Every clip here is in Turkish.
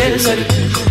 Gelleri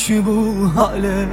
İş bu hale